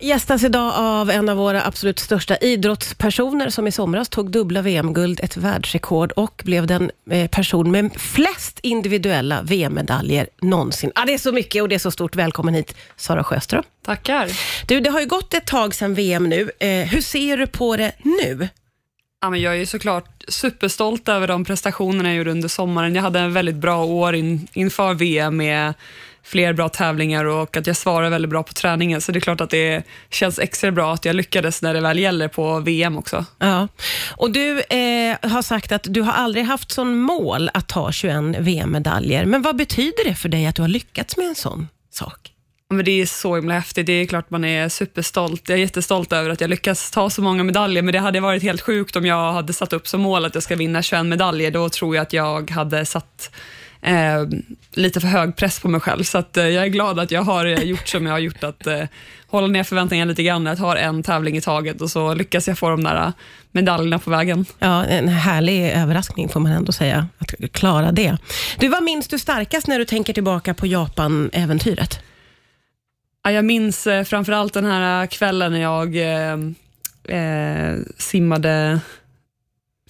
Gästas idag av en av våra absolut största idrottspersoner som i somras tog dubbla VM-guld, ett världsrekord och blev den eh, person med flest individuella VM-medaljer någonsin. Ah, det är så mycket och det är så stort. Välkommen hit, Sara Sjöström. Tackar. Du, det har ju gått ett tag sedan VM nu. Eh, hur ser du på det nu? Ja, men jag är såklart superstolt över de prestationerna jag gjorde under sommaren. Jag hade en väldigt bra år in, inför VM med fler bra tävlingar och att jag svarar väldigt bra på träningen. Så det är klart att det känns extra bra att jag lyckades när det väl gäller på VM också. Ja. Och Du eh, har sagt att du har aldrig haft som mål att ta 21 VM-medaljer. Men vad betyder det för dig att du har lyckats med en sån sak? Men det är så himla häftigt. Det är klart man är superstolt. Jag är jättestolt över att jag lyckas ta så många medaljer, men det hade varit helt sjukt om jag hade satt upp som mål att jag ska vinna 21 medaljer. Då tror jag att jag hade satt eh, lite för hög press på mig själv. Så att, eh, jag är glad att jag har gjort som jag har gjort, att eh, hålla ner förväntningarna lite grann, att ha en tävling i taget och så lyckas jag få de där medaljerna på vägen. Ja, en härlig överraskning får man ändå säga, att klara det. Du, vad minns du starkast när du tänker tillbaka på Japan-äventyret? Ja, jag minns eh, framförallt den här kvällen när jag eh, eh, simmade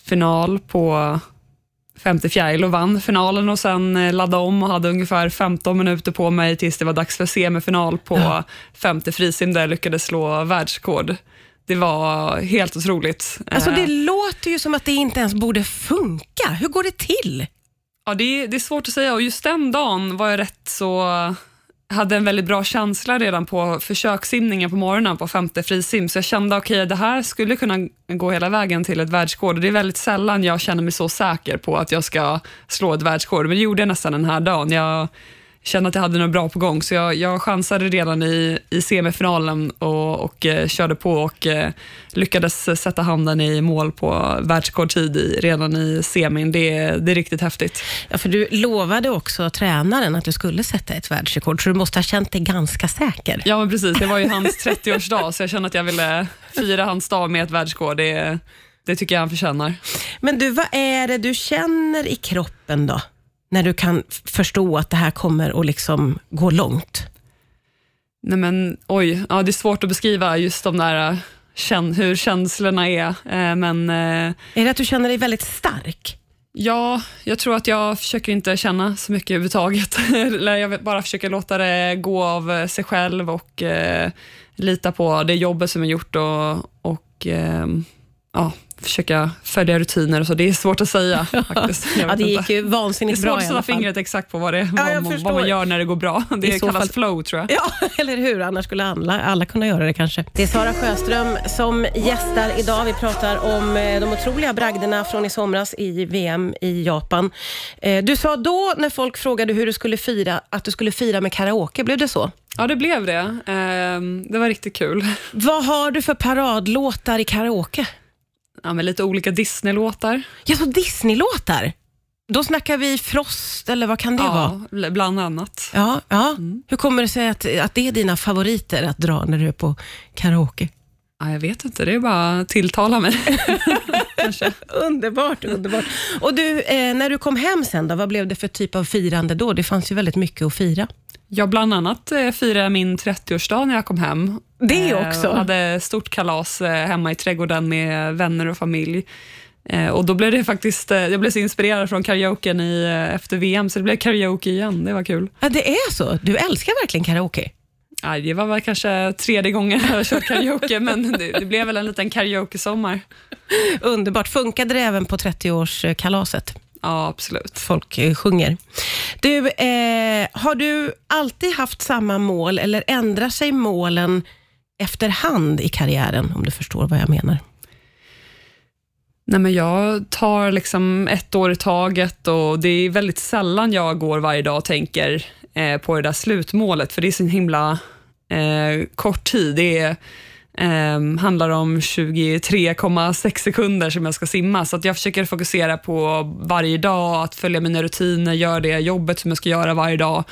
final på femte fjäril och vann finalen och sen eh, laddade om och hade ungefär 15 minuter på mig tills det var dags för semifinal på ja. femte frisim där jag lyckades slå världsrekord. Det var helt otroligt. Alltså det eh. låter ju som att det inte ens borde funka. Hur går det till? Ja, det är, det är svårt att säga och just den dagen var jag rätt så hade en väldigt bra känsla redan på försökssimningen på morgonen på femte frisim, så jag kände okej, okay, det här skulle kunna gå hela vägen till ett världsrekord. Det är väldigt sällan jag känner mig så säker på att jag ska slå ett världsrekord, men det gjorde jag nästan den här dagen. Jag kände att jag hade något bra på gång, så jag, jag chansade redan i, i semifinalen och, och eh, körde på och eh, lyckades sätta handen i mål på världsrekordtid redan i semin. Det, det är riktigt häftigt. Ja, för du lovade också tränaren att du skulle sätta ett världsrekord, så du måste ha känt dig ganska säker. Ja, men precis. Det var ju hans 30-årsdag, så jag kände att jag ville fira hans dag med ett världsrekord. Det, det tycker jag han förtjänar. Men du, vad är det du känner i kroppen då? När du kan förstå att det här kommer att liksom gå långt? Nej men oj, ja, det är svårt att beskriva just de där känn, hur känslorna är. Eh, men, eh, är det att du känner dig väldigt stark? Ja, jag tror att jag försöker inte känna så mycket överhuvudtaget. jag bara försöker låta det gå av sig själv och eh, lita på det jobbet som är gjort och, och eh, ja, försöka följa rutiner och så. Det är svårt att säga faktiskt. ja, det gick inte. ju vansinnigt bra Det är svårt att sätta fingret exakt på vad, det, ja, vad, man, vad, man, gör när det går bra. Det I kallas fall... flow tror jag. Ja, eller hur? Annars skulle alla, alla kunna göra det kanske. Det är Sara Sjöström som gästar idag. Vi pratar om eh, de otroliga bragderna från i somras i VM i Japan. Eh, du sa då när folk frågade hur du skulle fira, att du skulle fira med karaoke. Blev det så? Ja, det blev det. Ehm, det var riktigt kul. Vad har du för paradlåtar i karaoke? Ja, med lite olika Disney-låtar. Ja, så Disney-låtar? Då snackar vi Frost, eller vad kan det ja, vara? bland annat. Ja, ja. Mm. Hur kommer det sig att, att det är dina favoriter att dra när du är på karaoke? Ja, jag vet inte, det är bara att tilltala mig. underbart, underbart. Och du, eh, när du kom hem sen, då, vad blev det för typ av firande då? Det fanns ju väldigt mycket att fira. Jag bland annat eh, firade min 30-årsdag när jag kom hem. Det eh, också? Jag hade stort kalas eh, hemma i trädgården med vänner och familj. Och då blev det faktiskt, jag blev så inspirerad från karaoken i, efter VM, så det blev karaoke igen. Det var kul. Ja, det är så? Du älskar verkligen karaoke? Ja, det var väl kanske tredje gången jag har kört karaoke, men det, det, blev väl en liten karaoke-sommar. Underbart. Funkade det även på 30-årskalaset? Ja, absolut. Folk sjunger. Du, eh, har du alltid haft samma mål eller ändrar sig målen efterhand i karriären, om du förstår vad jag menar? Nej, men jag tar liksom ett år i taget och det är väldigt sällan jag går varje dag och tänker eh, på det där slutmålet, för det är så himla eh, kort tid. Det är Um, handlar om 23,6 sekunder som jag ska simma, så att jag försöker fokusera på varje dag, att följa mina rutiner, göra det jobbet som jag ska göra varje dag.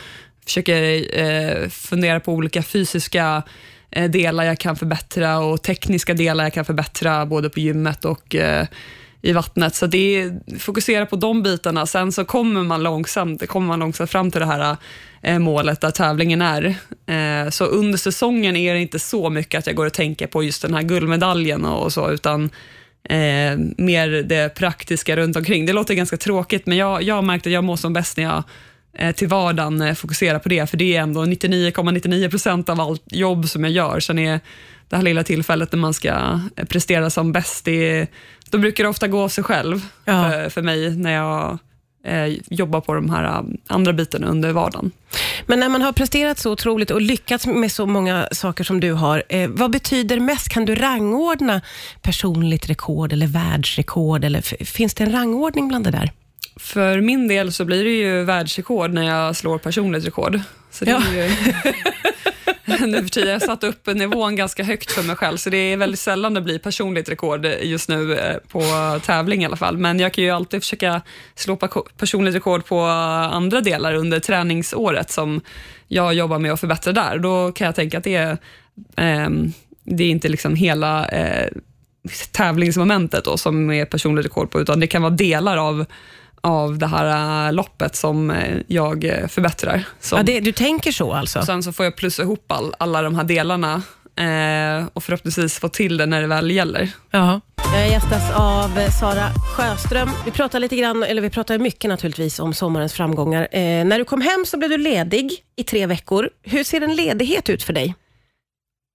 Försöker uh, fundera på olika fysiska uh, delar jag kan förbättra och tekniska delar jag kan förbättra, både på gymmet och uh, i vattnet. Så det är, fokusera på de bitarna. Sen så kommer man långsamt, kommer man långsamt fram till det här eh, målet där tävlingen är. Eh, så under säsongen är det inte så mycket att jag går och tänker på just den här guldmedaljen och så, utan eh, mer det praktiska runt omkring. Det låter ganska tråkigt, men jag, jag har märkt att jag mår som bäst när jag eh, till vardagen eh, fokuserar på det, för det är ändå 99,99 procent av allt jobb som jag gör. Sen är det här lilla tillfället när man ska eh, prestera som bäst, det, då brukar det ofta gå av sig själv Ja. för, för mig när jag eh, jobbar på de här eh, andra bitarna under vardagen. Men när man har presterat så otroligt och lyckats med så många saker som du har, eh, vad betyder mest? Kan du rangordna personligt rekord eller världsrekord? Eller, finns det en rangordning bland det där? För min del så blir det ju världsrekord när jag slår personligt rekord. Så det Ja. är ju, nu för tiden, jag har satt upp nivån ganska högt för mig själv, så det är väldigt sällan det blir personligt rekord just nu eh, på tävling i alla fall. Men jag kan ju alltid försöka slå personligt rekord på andra delar under träningsåret som jag jobbar med att förbättra där. Då kan jag tänka att det är, eh, det är inte liksom hela eh, tävlingsmomentet då, som är personligt rekord på, utan det kan vara delar av av det här äh, loppet som eh, jag eh, förbättrar. Som, Ja, det, du tänker så alltså? Sen så får jag plussa ihop all, alla de här delarna eh, och förhoppningsvis få till det när det väl gäller. Ja. Jag gästas av Sara Sjöström. Vi pratar lite grann, eller vi pratar mycket naturligtvis om sommarens framgångar. Eh, när du kom hem så blev du ledig i tre veckor. Hur ser en ledighet ut för dig?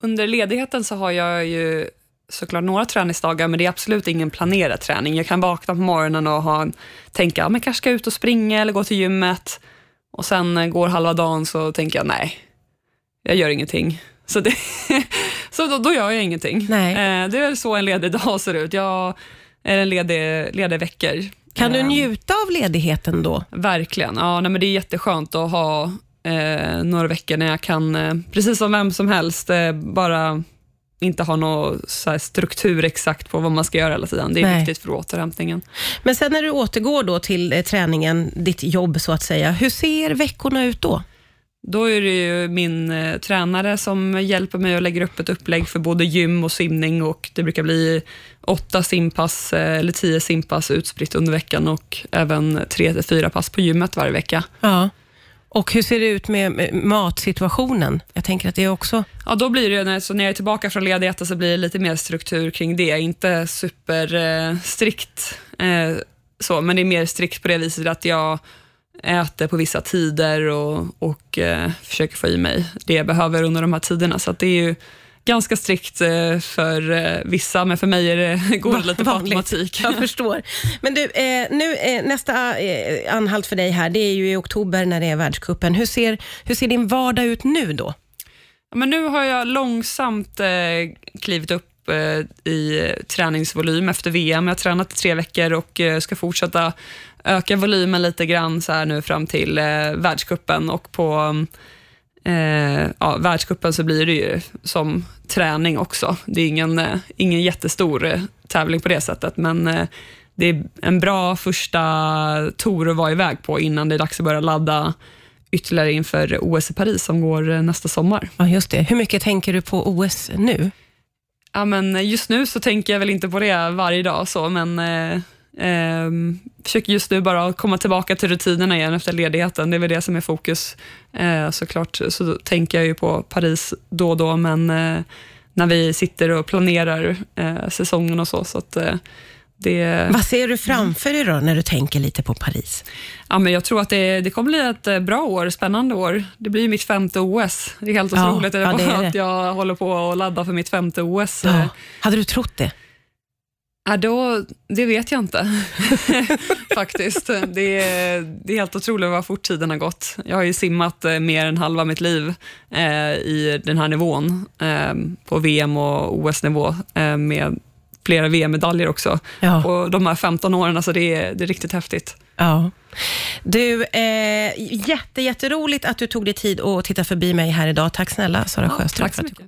Under ledigheten så har jag ju såklart några träningsdagar, men det är absolut ingen planerad träning. Jag kan vakna på morgonen och ha, tänka, ja, men kanske ska jag ut och springa eller gå till gymmet. Och sen eh, går halva dagen så tänker jag, nej, jag gör ingenting. Så, det, så då, då gör jag ingenting. Nej. Eh, det är så en ledig dag ser ut. Jag är en ledig, ledig veckor. Kan du Eh, njuta av ledigheten då? Verkligen. Ja, nej, men det är jätteskönt att ha eh, några veckor när jag kan, precis som vem som helst, eh, bara inte ha någon struktur exakt på vad man ska göra hela tiden. Det är Nej. viktigt för återhämtningen. Men sen när du återgår då till eh, träningen, ditt jobb så att säga, hur ser veckorna ut då? Då är det ju min eh, tränare som hjälper mig och lägger upp ett upplägg för både gym och simning och det brukar bli åtta simpass eh, eller tio simpass utspritt under veckan och även tre till fyra pass på gymmet varje vecka. Ja. Och hur ser det ut med matsituationen? Jag tänker att det är också... Ja, då blir det, när, så när jag är tillbaka från ledigheten så blir det lite mer struktur kring det. Inte superstrikt, eh, eh, så, men det är mer strikt på det viset att jag äter på vissa tider och, och eh, försöker få i mig det jag behöver under de här tiderna. Så att det är ju ganska strikt eh, för eh, vissa, men för mig är det, går det lite på automatik. Jag förstår. Men du, eh, nu, nästa anhalt för dig här, det är ju i oktober när det är världscupen. Hur ser, hur ser din vardag ut nu då? Men nu har jag långsamt klivit upp i träningsvolym efter VM. Jag har tränat i tre veckor och ska fortsätta öka volymen lite grann så här nu fram till eh, världscupen och på eh, ja, världscupen så blir det ju som träning också. Det är ingen, eh, ingen jättestor eh, tävling på det sättet, men eh, det är en bra första tour att vara iväg på innan det är dags att börja ladda ytterligare inför OS i Paris som går eh, nästa sommar. Ja, just det. Hur mycket tänker du på OS nu? Ja, men just nu så tänker jag väl inte på det varje dag, så, men eh, försöker just nu bara komma tillbaka till rutinerna igen efter ledigheten. Det är väl det som är fokus. Eh, såklart så tänker jag ju på Paris då och då, men eh, när vi sitter och planerar eh, säsongen och så, så att det, Vad ser du framför dig då när du tänker lite på Paris? ja, men jag tror att det, det kommer bli ett bra år, spännande år. Det blir ju mitt femte OS. Det är helt Ja, otroligt ja, det. att jag håller på att ladda för mitt femte OS. Ja. Hade du trott det? Ja, då, det vet jag inte, faktiskt. Det är, det är helt otroligt vad fort tiden har gått. Jag har ju simmat eh, mer än halva mitt liv eh, i den här nivån, eh, på VM och OS-nivå, eh, med flera VM-medaljer också. Ja. Och de här 15 åren, alltså det, är, det är riktigt häftigt. Ja. Du, eh, jätte, jätteroligt att du tog dig tid att titta förbi mig här idag. Tack snälla Sara Sjöström. Tack så mycket.